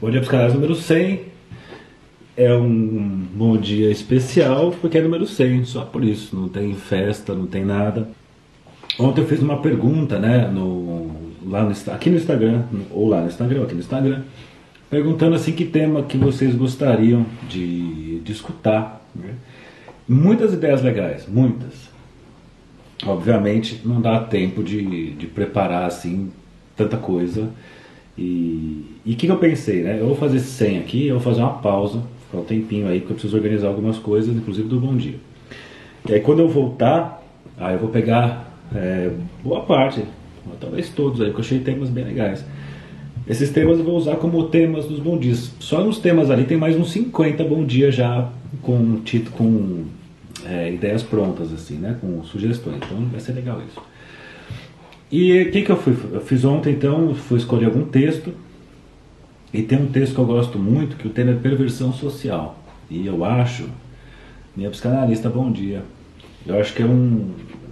Bom dia psicanálise número 100. É um bom dia especial porque é número 100, só por isso. Não tem festa, não tem nada. Ontem eu fiz uma pergunta, né, no, lá no, aqui no Instagram, ou lá no Instagram, aqui no Instagram, perguntando assim que tema que vocês gostariam de, de escutar. Né? Muitas ideias legais, muitas. Obviamente não dá tempo de, de preparar assim tanta coisa e o que, que, eu pensei, né? Eu vou fazer 100 aqui, eu vou fazer uma pausa, ficar um tempinho aí, porque eu preciso organizar algumas coisas, inclusive do Bom Dia. E aí quando eu voltar, aí eu vou pegar é, boa parte, talvez todos aí, porque eu achei temas bem legais. Esses temas eu vou usar como temas dos Bom Dias. Só nos temas ali tem mais uns 50 Bom Dia já com, com é, ideias prontas, assim, né? Com sugestões. Então vai ser legal isso. E o que, que eu, fui, eu fiz ontem então? Fui escolher algum texto. E tem um texto que eu gosto muito, que o tema é perversão social. E eu acho, minha psicanalista, bom dia. Eu acho que é um,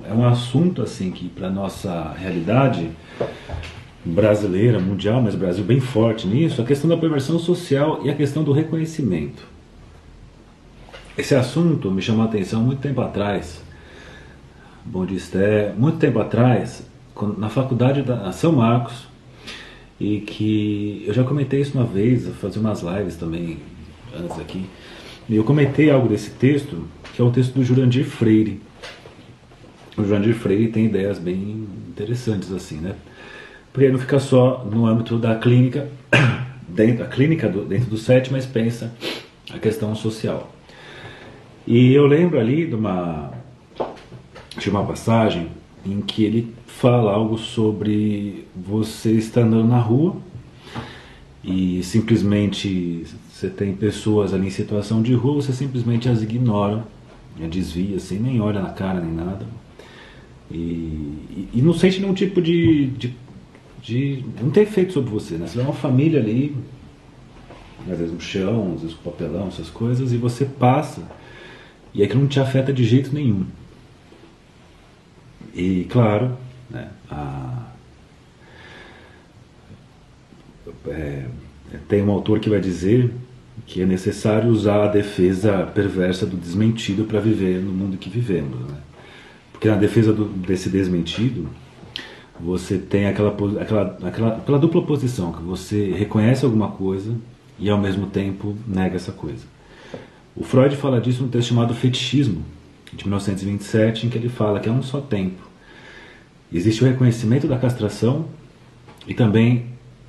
é um assunto assim que para nossa realidade brasileira, mundial, mas Brasil bem forte nisso, a questão da perversão social e a questão do reconhecimento. Esse assunto me chamou a atenção muito tempo atrás. Bom dia, Esté. Muito tempo atrás, na faculdade da São Marcos e que eu já comentei isso uma vez, eu fazer umas lives também antes aqui. E eu comentei algo desse texto, que é o texto do Jurandir Freire. O Jurandir Freire tem ideias bem interessantes assim, né? Porque não fica só no âmbito da clínica, dentro da clínica do, dentro do SET, mas pensa a questão social. E eu lembro ali de uma de uma passagem em que ele fala algo sobre você estar andando na rua e simplesmente você tem pessoas ali em situação de rua, você simplesmente as ignora, né, desvia assim, nem olha na cara nem nada. E, e, e não sente nenhum tipo de, de, de, Não tem efeito sobre você, né? Você vê uma família ali, às vezes no chão, às vezes com papelão, essas coisas, e você passa e aquilo não te afeta de jeito nenhum. E claro, né, a, é, tem um autor que vai dizer que é necessário usar a defesa perversa do desmentido para viver no mundo que vivemos. Né? Porque na defesa do, desse desmentido, você tem aquela, aquela, aquela, aquela dupla posição, que você reconhece alguma coisa e ao mesmo tempo nega essa coisa. O Freud fala disso num texto chamado Fetichismo, de 1927, em que ele fala que é um só tempo. Existe o reconhecimento da castração e também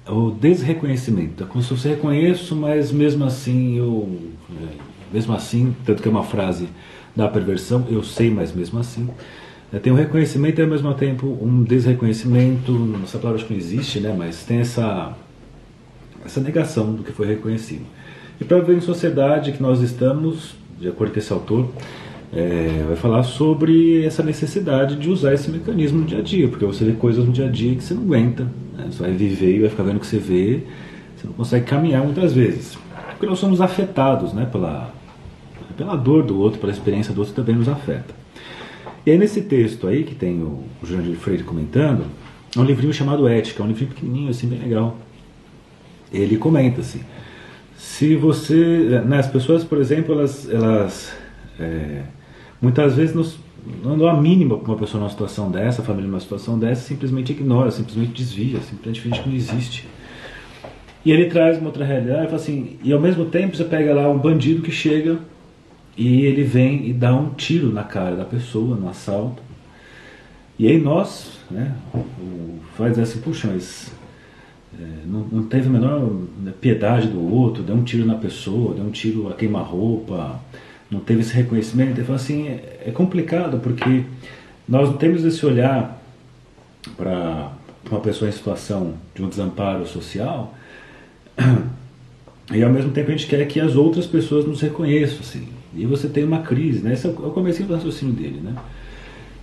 o desreconhecimento. É como se você reconheço, mas mesmo assim eu. É, mesmo assim, tanto que é uma frase da perversão, eu sei, mas mesmo assim. É, tem um reconhecimento e ao mesmo tempo um desreconhecimento. Essa palavra acho que não existe, né? mas tem essa, essa negação do que foi reconhecido. E para ver em sociedade que nós estamos, de acordo com esse autor, é, vai falar sobre essa necessidade de usar esse mecanismo no dia a dia, porque você vê coisas no dia a dia que você não aguenta, né? você vai viver e vai ficar vendo o que você vê, você não consegue caminhar muitas vezes, porque nós somos afetados né, pela, pela dor do outro, pela experiência do outro também nos afeta. E aí nesse texto aí que tem o, Jurandir Freire comentando, é um livrinho chamado Ética, é um livrinho pequenininho assim, bem legal. Ele comenta assim, se você, né, as pessoas, por exemplo, elas, elas é, muitas vezes nos, não dá a mínima para uma pessoa numa situação dessa, a família numa situação dessa, simplesmente ignora, simplesmente desvia, simplesmente finge que não existe. E ele traz uma outra realidade, fala assim, e ao mesmo tempo você pega lá um bandido que chega e ele vem e dá um tiro na cara da pessoa, no assalto. E aí nós, né, faz assim, puxa, mas é, não, não, teve a menor né, piedade do outro, deu um tiro na pessoa, deu um tiro a queima-roupa, não teve esse reconhecimento. Então, assim, é, é complicado porque nós não temos esse olhar para uma pessoa em situação de um desamparo social e ao mesmo tempo a gente quer que as outras pessoas nos reconheçam, assim. E você tem uma crise, né? Esse é o começo do raciocínio dele, né?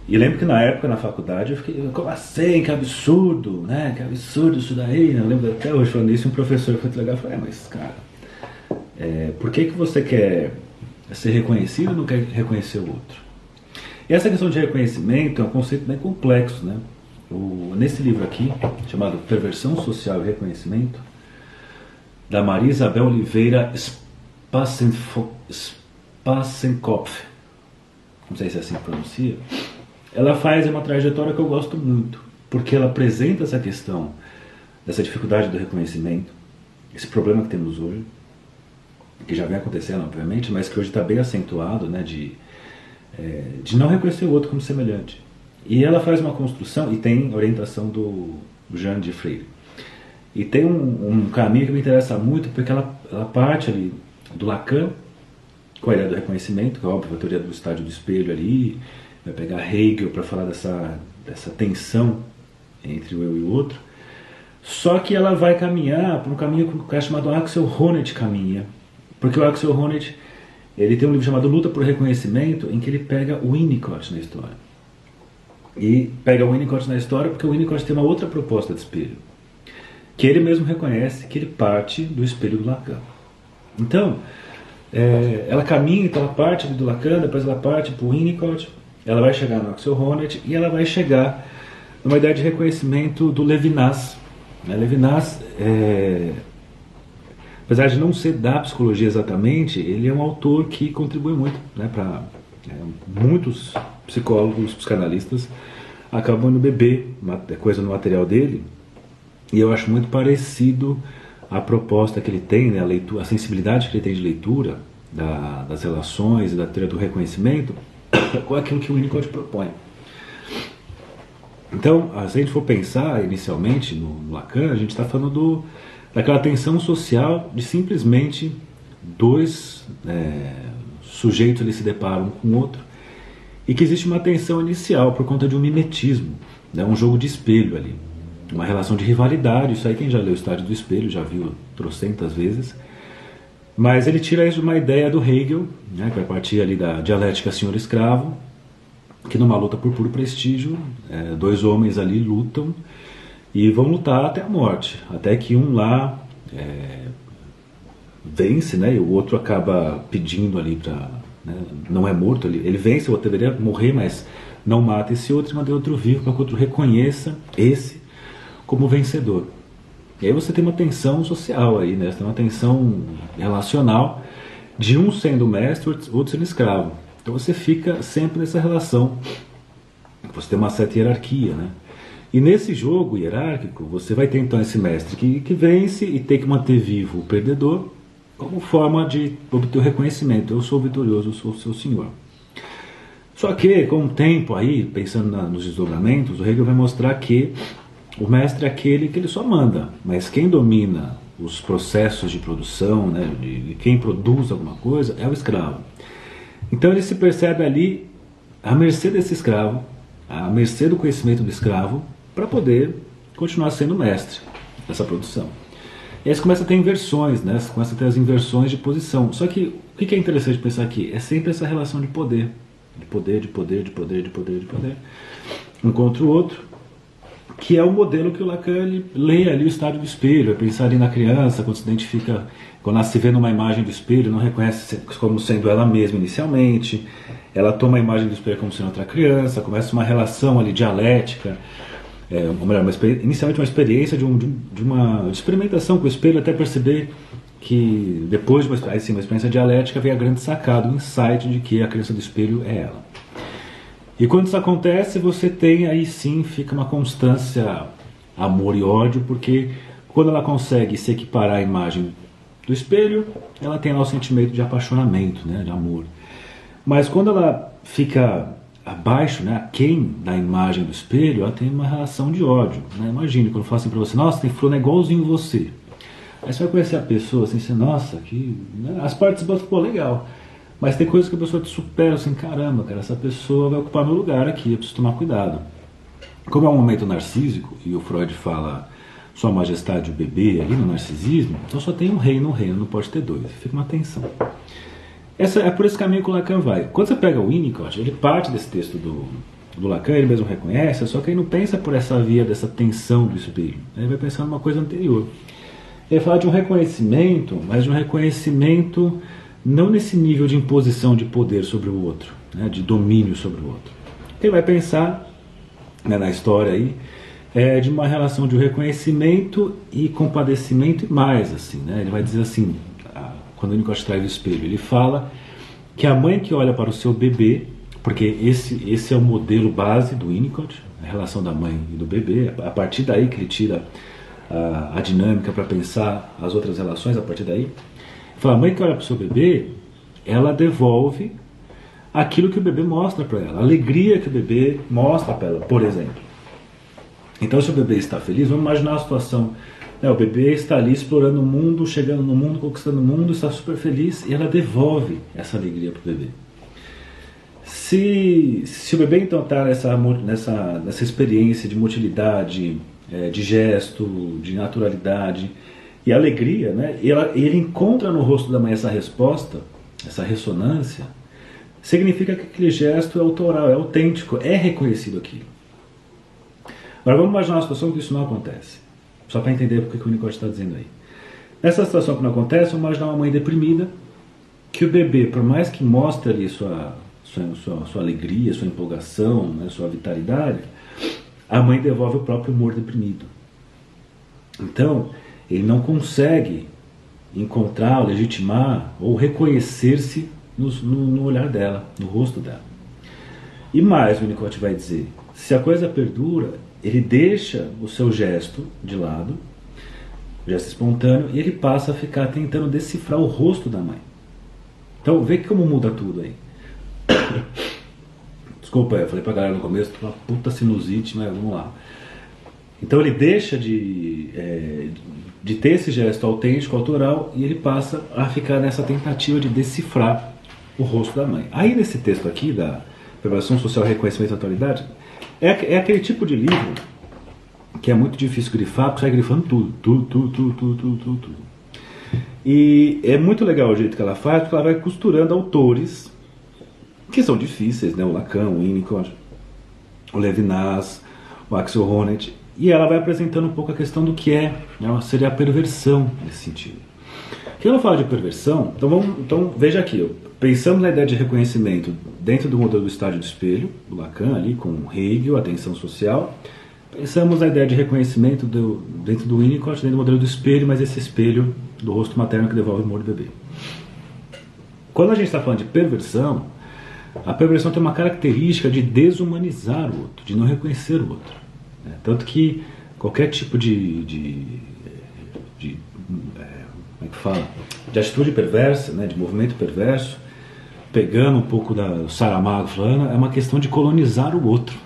E lembro que na época, na faculdade, eu fiquei, como assim, que absurdo, né? Que absurdo isso daí? Eu lembro até hoje falando isso, um professor foi legal, falou, é, mas cara, é, por que que você quer ser reconhecido e não quer reconhecer o outro? E essa questão de reconhecimento é um conceito bem complexo, né? O, nesse livro aqui, chamado Perversão Social e Reconhecimento, da Maria Isabel Oliveira Spassenkopf, não sei se é assim que pronuncia, ela faz uma trajetória que eu gosto muito, porque ela apresenta essa questão dessa dificuldade do reconhecimento, esse problema que temos hoje, que já vem acontecendo, obviamente, mas que hoje está bem acentuado, né, de, é, de não reconhecer o outro como semelhante. E ela faz uma construção, e tem orientação do Jean de Freire. E tem um, um, caminho que me interessa muito, porque ela, ela parte ali do Lacan, com a ideia do reconhecimento, que é óbvio, a teoria do estádio do espelho ali, vai pegar Hegel para falar dessa, dessa tensão entre o eu e o outro. Só que ela vai caminhar por um caminho que o cara chamado Axel Honneth caminha. Porque o Axel Honneth, ele tem um livro chamado Luta por Reconhecimento, em que ele pega o Winnicott na história. E pega o Winnicott na história porque o Winnicott tem uma outra proposta de espelho que ele mesmo reconhece que ele parte do espelho do Lacan. Então, é, ela caminha, então ela parte do Lacan, depois ela parte para o Winnicott, ela vai chegar no Axel Honneth e ela vai chegar numa ideia de reconhecimento do Levinas. Né? Levinas, é, apesar de não ser da psicologia exatamente, ele é um autor que contribui muito né, para é, muitos psicólogos, psicanalistas acabam indo beber coisa no material dele e eu acho muito parecido a proposta que ele tem, né, a, leitura, a sensibilidade que ele tem de leitura da, das relações e da teoria do reconhecimento com aquilo que o Winnicott propõe. Então, se a gente for pensar inicialmente no, no Lacan, a gente está falando do, daquela tensão social de simplesmente dois é, sujeitos eles se deparam um com o outro e que existe uma tensão inicial por conta de um mimetismo, né, um jogo de espelho ali uma relação de rivalidade. Isso aí quem já leu Estádio do Espelho já viu trocentas vezes. Mas ele tira isso de uma ideia do Hegel, né, que vai partir ali da dialética senhor-escravo, que numa luta por puro prestígio, é, dois homens ali lutam e vão lutar até a morte, até que um lá é, vence, né, e o outro acaba pedindo ali para né, não é morto, ele, ele vence, o outro deveria morrer, mas não mata esse outro e mantém outro vivo para que o outro reconheça esse como vencedor. E aí você tem uma tensão social aí, né? Você tem uma tensão relacional de um sendo mestre, outro sendo escravo. Então você fica sempre nessa relação. Você tem uma certa hierarquia, né? E nesse jogo hierárquico, você vai ter então esse mestre que, que vence e tem que manter vivo o perdedor como forma de obter o reconhecimento. Eu sou vitorioso, eu sou o seu senhor. Só que, com o tempo aí, pensando na, nos desdobramentos, o Hegel vai mostrar que o mestre é aquele que ele só manda, mas quem domina os processos de produção, né, de quem produz alguma coisa, é o escravo. Então ele se percebe ali à mercê desse escravo, à mercê do conhecimento do escravo, para poder continuar sendo mestre dessa produção. E aí você começa a ter inversões, né? Você começa a ter as inversões de posição. Só que o que é interessante pensar aqui? É sempre essa relação de poder. De poder, de poder, de poder, de poder, de poder. Um contra o outro que é o modelo que o Lacan lê ali o estado do espelho, é pensar ali na criança, quando se identifica, quando ela se vê numa imagem do espelho, não reconhece como sendo ela mesma inicialmente, ela toma a imagem do espelho como sendo outra criança, começa uma relação ali dialética, é, ou melhor, uma, inicialmente uma experiência de, um, de uma experimentação com o espelho até perceber que depois de uma, uma experiência dialética vem a grande sacada, o insight de que a criança do espelho é ela. E quando isso acontece, você tem aí sim, fica uma constância amor e ódio, porque quando ela consegue se equiparar à imagem do espelho, ela tem lá o sentimento de apaixonamento, né, de amor. Mas quando ela fica abaixo, né, aquém da imagem do espelho, ela tem uma relação de ódio. Né? Imagine quando falo assim para você, nossa, tem fulano igualzinho você. Aí você vai conhecer a pessoa assim, você, nossa, que. Né? As partes botam, pô, legal. Mas tem coisas que a pessoa te supera, assim, caramba, cara, essa pessoa vai ocupar meu lugar aqui, eu preciso tomar cuidado. Como é um momento narcísico, e o Freud fala Sua Majestade o bebê ali no narcisismo, então só tem um rei no reino, não pode ter dois. Fica uma tensão. Essa, é por esse caminho que o Lacan vai. Quando você pega o Winnicott, ele parte desse texto do, do Lacan, ele mesmo reconhece, só que ele não pensa por essa via dessa tensão do espelho. Ele vai pensar numa coisa anterior. Ele fala de um reconhecimento, mas de um reconhecimento não nesse nível de imposição de poder sobre o outro, né, de domínio sobre o outro. Ele vai pensar né, na história aí é de uma relação de reconhecimento e compadecimento e mais, assim, né? Ele vai dizer assim, quando o Winnicott traz o espelho, ele fala que a mãe que olha para o seu bebê, porque esse, esse é o modelo base do Winnicott, a relação da mãe e do bebê, a partir daí que ele tira a, a dinâmica para pensar as outras relações, a partir daí, fala, a mãe que olha para o seu bebê, ela devolve aquilo que o bebê mostra para ela, a alegria que o bebê mostra para ela, por exemplo. Então, se o bebê está feliz, vamos imaginar a situação. Né, o bebê está ali explorando o mundo, chegando no mundo, conquistando o mundo, está super feliz e ela devolve essa alegria para o bebê. Se, se o bebê então está nessa, nessa, nessa experiência de motilidade, é, de gesto, de naturalidade e alegria, né, e ela, ele encontra no rosto da mãe essa resposta, essa ressonância, significa que aquele gesto é autoral, é autêntico, é reconhecido aqui. Agora vamos imaginar uma situação que isso não acontece. Só para entender o que o Winnicott está dizendo aí. Nessa situação que não acontece, vamos imaginar uma mãe deprimida, que o bebê, por mais que mostre ali sua, sua, sua, sua alegria, sua empolgação, né, sua vitalidade, a mãe devolve o próprio humor deprimido. Então, ele não consegue encontrar, legitimar ou reconhecer-se no, no, no, olhar dela, no rosto dela. E mais, o Winnicott vai dizer: se a coisa perdura, ele deixa o seu gesto de lado, gesto espontâneo, e ele passa a ficar tentando decifrar o rosto da mãe. Então, vê como muda tudo aí. Desculpa, eu falei pra galera no começo, uma puta sinusite, mas vamos lá. Então ele deixa de, é, de ter esse gesto autêntico, autoral, e ele passa a ficar nessa tentativa de decifrar o rosto da mãe. Aí nesse texto aqui, da Preparação Social, Reconhecimento e Atualidade, é, é aquele tipo de livro que é muito difícil grifar, porque sai grifando tudo, tudo, tudo, tudo, tudo, tudo, tudo, tudo. E é muito legal o jeito que ela faz, porque ela vai costurando autores que são difíceis, né? O Lacan, o Winnicott, o Levinas, o Axel Honneth, e ela vai apresentando um pouco a questão do que é, né, seria a perversão nesse sentido. Quando eu falo de perversão, então, vamos, então veja aqui, pensamos na ideia de reconhecimento dentro do modelo do estádio do espelho, do Lacan ali, com Hegel, atenção social. Pensamos na ideia de reconhecimento do, dentro do Winnicott, dentro do modelo do espelho, mas esse espelho do rosto materno que devolve o humor do bebê. Quando a gente está falando de perversão, a perversão tem uma característica de desumanizar o outro, de não reconhecer o outro. Né? Tanto que qualquer tipo de, de, de é, como é que fala? De atitude perversa, né, de movimento perverso, pegando um pouco da Saramago falando, é uma questão de colonizar o outro.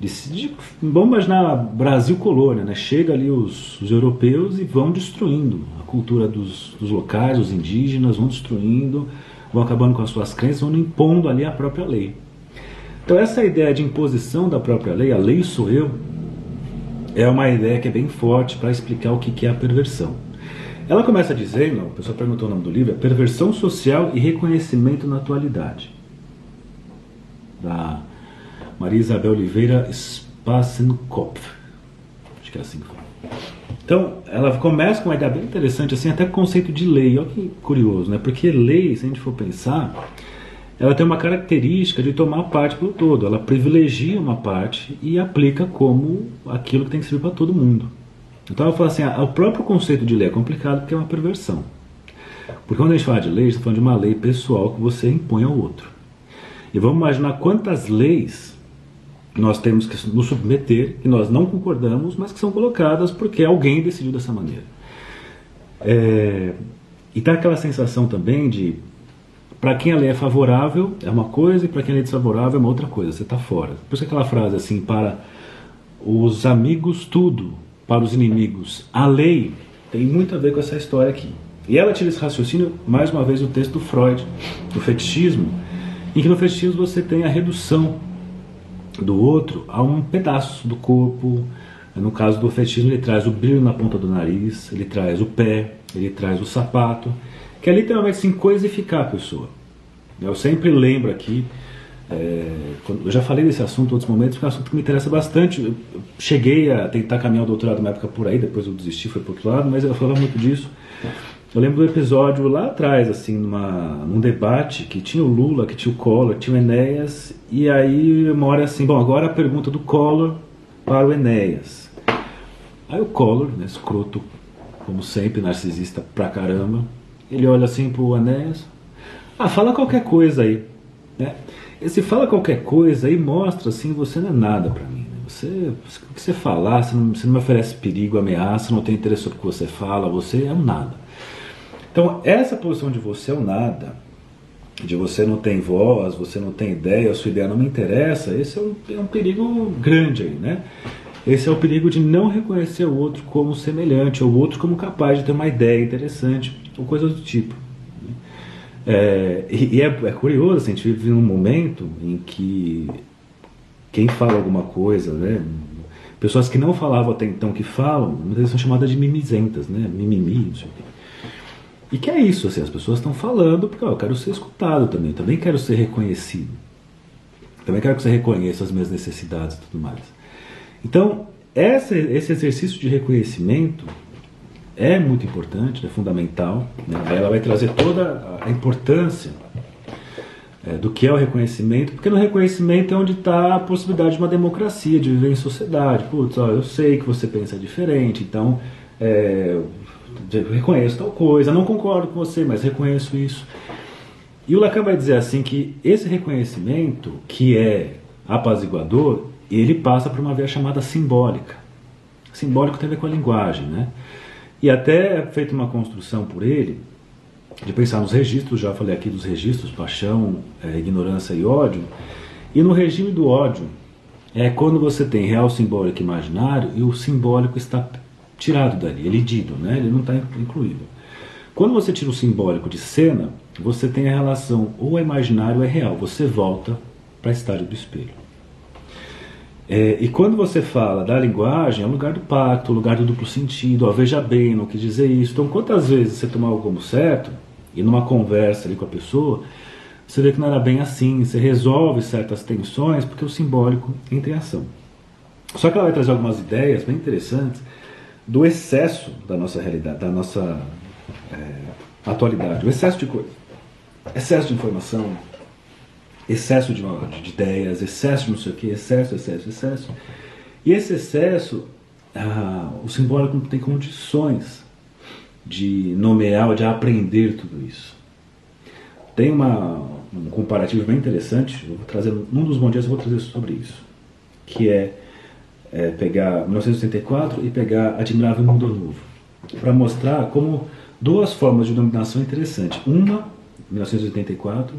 De, de, vamos imaginar Brasil colônia, né? Chega ali os, os europeus e vão destruindo a cultura dos, dos, locais, os indígenas, vão destruindo, vão acabando com as suas crenças, vão impondo ali a própria lei. Então essa ideia de imposição da própria lei, a lei sou eu, é uma ideia que é bem forte para explicar o que é a perversão. Ela começa dizendo, a pessoa perguntou o nome do livro, é Perversão Social e Reconhecimento na Atualidade, da Maria Isabel Oliveira Spassenkopf. Acho que é assim que fala. Então, ela começa com uma ideia bem interessante, assim, até conceito de lei. Olha que curioso, né? Porque lei, se a gente for pensar, ela tem uma característica de tomar parte pelo todo. Ela privilegia uma parte e aplica como aquilo que tem que servir para todo mundo. Então eu falo assim, ah, o próprio conceito de lei é complicado porque é uma perversão. Porque quando a gente fala de lei, a gente está falando de uma lei pessoal que você impõe ao outro. E vamos imaginar quantas leis nós temos que nos submeter, que nós não concordamos, mas que são colocadas porque alguém decidiu dessa maneira. É, e tá aquela sensação também de para quem a lei é favorável é uma coisa e para quem a lei é desfavorável é uma outra coisa, você está fora. Por isso aquela frase assim, para os amigos tudo, para os inimigos. A lei tem muito a ver com essa história aqui. E ela tira esse raciocínio, mais uma vez, do texto do Freud, do fetichismo, em que no fetichismo você tem a redução do outro a um pedaço do corpo. No caso do fetichismo, ele traz o brilho na ponta do nariz, ele traz o pé, ele traz o sapato, que é literalmente assim, coisificar a pessoa. Eu sempre lembro aqui é, eu já falei desse assunto em outros momentos, porque é um assunto que me interessa bastante. Eu cheguei a tentar caminhar o doutorado uma época por aí, depois eu desisti, foi para outro lado, mas eu falava muito disso. Eu lembro do episódio lá atrás, assim, numa, num debate que tinha o Lula, que tinha o Collor, tinha o Enéas, e aí uma hora assim, bom, agora a pergunta do Collor para o Enéas. Aí o Collor, né, escroto, como sempre, narcisista pra caramba, ele olha assim pro Enéas, ah, fala qualquer coisa aí. Né? Esse fala qualquer coisa aí mostra assim, você não é nada para mim. Né? Você, o que você falar, você não, você não me oferece perigo, ameaça, não tem interesse sobre o que você fala, você é um nada. Então, essa posição de você é um nada, de você não tem voz, você não tem ideia, a sua ideia não me interessa, esse é um, é um perigo grande aí, né? Esse é o perigo de não reconhecer o outro como semelhante, ou o outro como capaz de ter uma ideia interessante, ou coisas do tipo. É, e é, é, curioso, assim, a gente vive num momento em que quem fala alguma coisa, né, pessoas que não falavam até então que falam, muitas vezes são chamadas de mimizentas, né, mimimi, não sei o quê. E que é isso, assim, as pessoas estão falando porque ó, eu quero ser escutado também, também quero ser reconhecido. Também quero que você reconheça as minhas necessidades e tudo mais. Então, essa, esse exercício de reconhecimento é muito importante, é fundamental. Né? Ela vai trazer toda a importância é, do que é o reconhecimento, porque no reconhecimento é onde está a possibilidade de uma democracia, de viver em sociedade. Putz, ó, eu sei que você pensa diferente, então é, reconheço tal coisa, não concordo com você, mas reconheço isso. E o Lacan vai dizer assim que esse reconhecimento, que é apaziguador, ele passa por uma via chamada simbólica. Simbólico tem a ver com a linguagem, né? E até feita uma construção por ele de pensar nos registros, já falei aqui dos registros, paixão, é, ignorância e ódio. E no regime do ódio é quando você tem real, simbólico imaginário e o simbólico está tirado dali, ele dito, né? ele não está incluído. Quando você tira o simbólico de cena, você tem a relação ou é imaginário ou é real, você volta para a estádio do espelho. É, e quando você fala da linguagem, é o lugar do pacto, o lugar do duplo sentido, ó, veja bem, não quis dizer isso. Então, quantas vezes você tomar algo como certo, e numa conversa ali com a pessoa, você vê que não era bem assim, você resolve certas tensões porque o simbólico entra em ação. Só que ela vai trazer algumas ideias bem interessantes do excesso da nossa realidade, da nossa é, atualidade, o excesso de coisa, excesso de informação, excesso de, de ideias, excesso de não sei o que, excesso, excesso, excesso. E esse excesso, ah, o simbólico não tem condições de nomear, de aprender tudo isso. Tem uma, um comparativo bem interessante, eu vou trazer, num dos bons dias eu vou trazer sobre isso, que é, é pegar 1984 e pegar Admirável Mundo Novo, para mostrar como duas formas de dominação interessantes. Uma, 1984,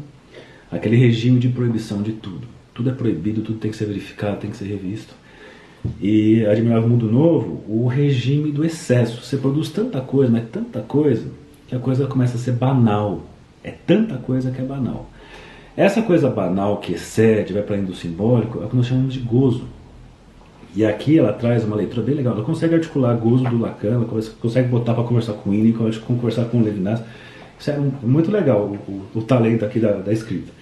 aquele regime de proibição de tudo. Tudo é proibido, tudo tem que ser verificado, tem que ser revisto. E Admirável Mundo Novo, o regime do excesso. Você produz tanta coisa, mas tanta coisa, que a coisa começa a ser banal. É tanta coisa que é banal. Essa coisa banal que excede, vai para além do simbólico, é o que nós chamamos de gozo. E aqui ela traz uma leitura bem legal. Ela consegue articular gozo do Lacan, ela consegue botar para conversar com o Winnie, conversar com Levinas. Isso é muito legal, o, o, o talento aqui da, da escrita.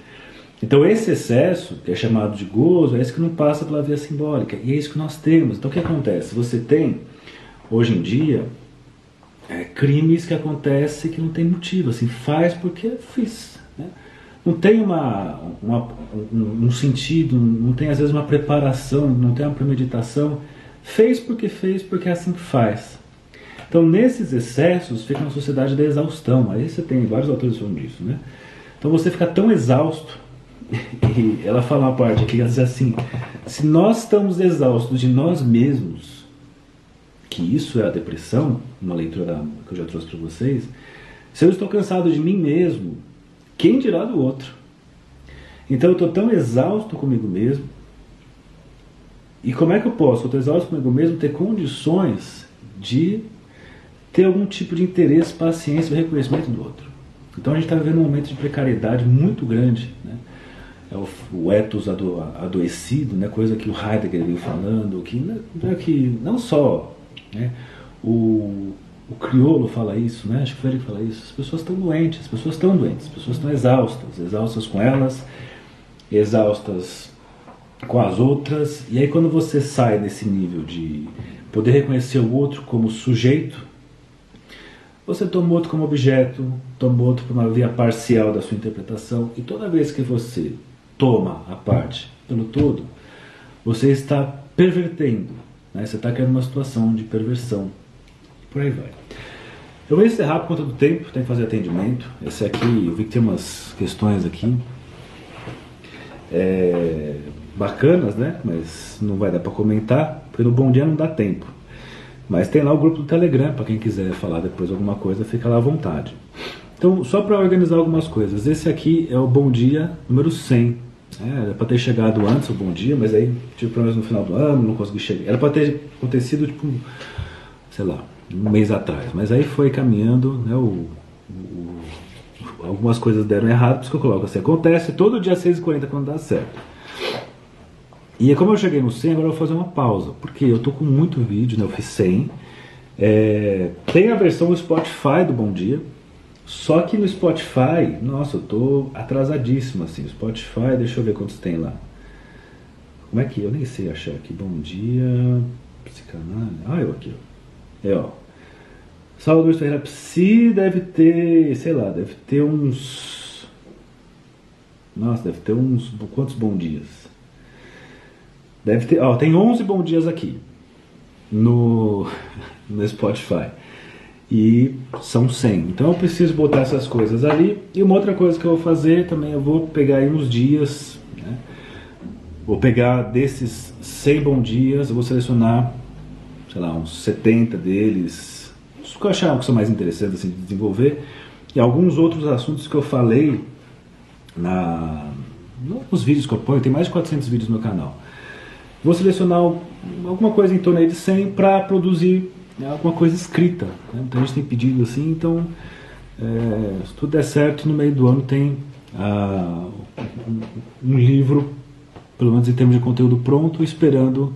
Então esse excesso, que é chamado de gozo, é esse que não passa pela via simbólica. E é isso que nós temos. Então o que acontece? Você tem, hoje em dia, é, crimes que acontecem que não tem motivo. Assim, faz porque fiz. Né? Não tem uma, uma um, um, sentido, não tem às vezes uma preparação, não tem uma premeditação. Fez porque fez, porque é assim que faz. Então nesses excessos fica uma sociedade da exaustão. Aí você tem vários autores falando disso. Né? Então você fica tão exausto e ela fala uma parte aqui, ela diz assim: se nós estamos exaustos de nós mesmos, que isso é a depressão, uma leitura que eu já trouxe para vocês, se eu estou cansado de mim mesmo, quem dirá do outro? Então eu estou tão exausto comigo mesmo. E como é que eu posso, eu estou exausto comigo mesmo, ter condições de ter algum tipo de interesse, paciência e reconhecimento do outro? Então a gente está vivendo um momento de precariedade muito grande. Né? É o, o ethos ado, adoecido, né, coisa que o Heidegger veio falando, que não, é que não só né, o, o crioulo fala isso, né, acho que o Félix fala isso, as pessoas estão doentes, as pessoas estão doentes, as pessoas estão exaustas, exaustas com elas, exaustas com as outras, e aí quando você sai desse nível de poder reconhecer o outro como sujeito, você toma outro como objeto, toma outro por uma via parcial da sua interpretação, e toda vez que você toma a parte pelo todo, você está pervertendo. Né? Você está criando uma situação de perversão. Por aí vai. Eu vou encerrar por conta do tempo, tem que fazer atendimento. Esse aqui, eu vi que tem umas questões aqui é, bacanas, né? Mas não vai dar para comentar, porque no Bom Dia não dá tempo. Mas tem lá o grupo do Telegram, para quem quiser falar depois alguma coisa, fica lá à vontade. Então, só para organizar algumas coisas, esse aqui é o Bom Dia número 100. É, era para ter chegado antes o Bom Dia, mas aí tive problemas no final do ano, não consegui chegar. Era para ter acontecido, tipo, sei lá, um mês atrás. Mas aí foi caminhando, né, o, o, algumas coisas deram errado, por isso que eu coloco assim, acontece todo dia 6h40 quando dá certo. E como eu cheguei no 100, agora eu vou fazer uma pausa, porque eu tô com muito vídeo, né? Eu fiz 100. É, tem a versão Spotify do Bom Dia, só que no Spotify, nossa, eu tô atrasadíssimo assim. Spotify, deixa eu ver quantos tem lá. Como é que eu nem sei achar aqui? Bom dia, psicanálise. Ah, eu aqui, ó. É, ó. Salvador Ferreira Psi deve ter, sei lá, deve ter uns. Nossa, deve ter uns. Quantos bom dias? Deve ter, ó, tem 11 bom dias aqui no, no Spotify. E são 100. Então eu preciso botar essas coisas ali. E uma outra coisa que eu vou fazer também, eu vou pegar aí uns dias. Né? Vou pegar desses 100 bom dias, eu vou selecionar, sei lá, uns 70 deles. Os que eu achar que são mais interessantes assim, de desenvolver. E alguns outros assuntos que eu falei na, nos vídeos que eu ponho. Tem mais de 400 vídeos no canal. Vou selecionar alguma coisa em torno aí de 100 para produzir né, alguma coisa escrita. Né? Então a gente tem pedido assim, então é, se tudo der certo, no meio do ano tem ah, um, um, livro, pelo menos em termos de conteúdo pronto, esperando.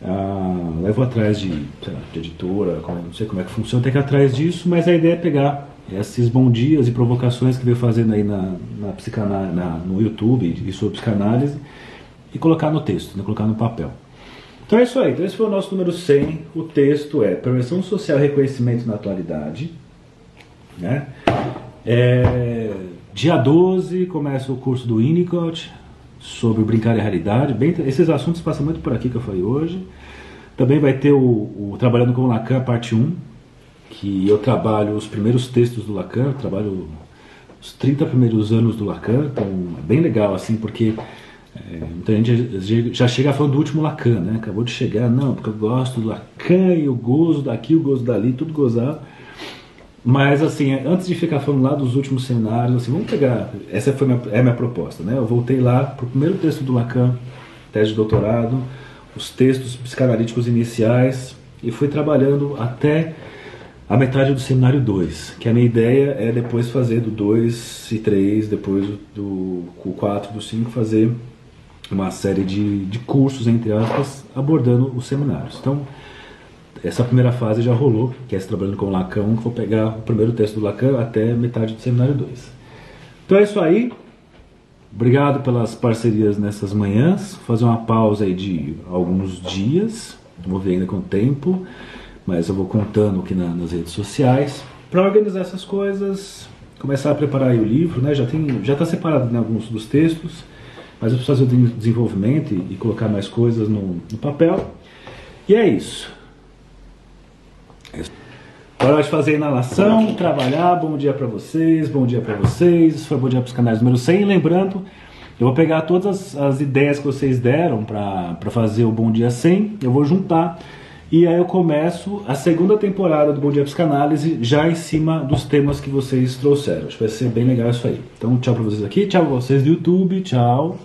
Ah, levo atrás de, lá, de editora, não sei como é que funciona, tem que ir atrás disso, mas a ideia é pegar esses bons dias e provocações que veio fazendo aí na, na, psicanálise, na no YouTube e sobre psicanálise e colocar no texto, né, colocar no papel. Então é isso aí. Então esse foi o nosso número 100. O texto é Prevenção Social e Reconhecimento na Atualidade. Né? É, dia 12 começa o curso do Winnicott sobre Brincar e a Realidade. Bem, esses assuntos passam muito por aqui que eu falei hoje. Também vai ter o, o Trabalhando com Lacan, parte 1, que eu trabalho os primeiros textos do Lacan, trabalho os 30 primeiros anos do Lacan, então é bem legal assim, porque é, muita gente já chega falando do último Lacan, né? Acabou de chegar, não, porque eu gosto do Lacan e eu gozo daqui, eu gozo dali, tudo gozado. Mas assim, antes de ficar falando lá dos últimos cenários, assim, vamos pegar. Essa foi minha, é a minha proposta, né? Eu voltei lá para o primeiro texto do Lacan, tese de doutorado, os textos psicanalíticos iniciais, e fui trabalhando até a metade do seminário 2, que a minha ideia é depois fazer do 2 e 3, depois do 4, do 5, fazer uma série de, de cursos, entre aspas, abordando os seminários. Então, essa primeira fase já rolou, que é trabalhando com o Lacan, que vou pegar o primeiro texto do Lacan até metade do seminário 2. Então é isso aí. Obrigado pelas parcerias nessas manhãs. Vou fazer uma pausa aí de alguns dias. Vou ver ainda com o tempo, mas eu vou contando aqui na, nas redes sociais para organizar essas coisas, começar a preparar o livro, né? Já tem, já está separado né, alguns dos textos mas eu preciso fazer o desenvolvimento e, e colocar mais coisas no, no, papel. E é isso. Hora de fazer a inalação, trabalhar. Bom dia para vocês, bom dia para vocês. Isso foi Bom Dia para os canais número 100. Lembrando, eu vou pegar todas as, as ideias que vocês deram para fazer o Bom Dia 100, eu vou juntar e aí eu começo a segunda temporada do Bom Dia Psicanálise já em cima dos temas que vocês trouxeram. Acho que vai ser bem legal isso aí. Então, tchau para vocês aqui, tchau pra vocês do YouTube, tchau.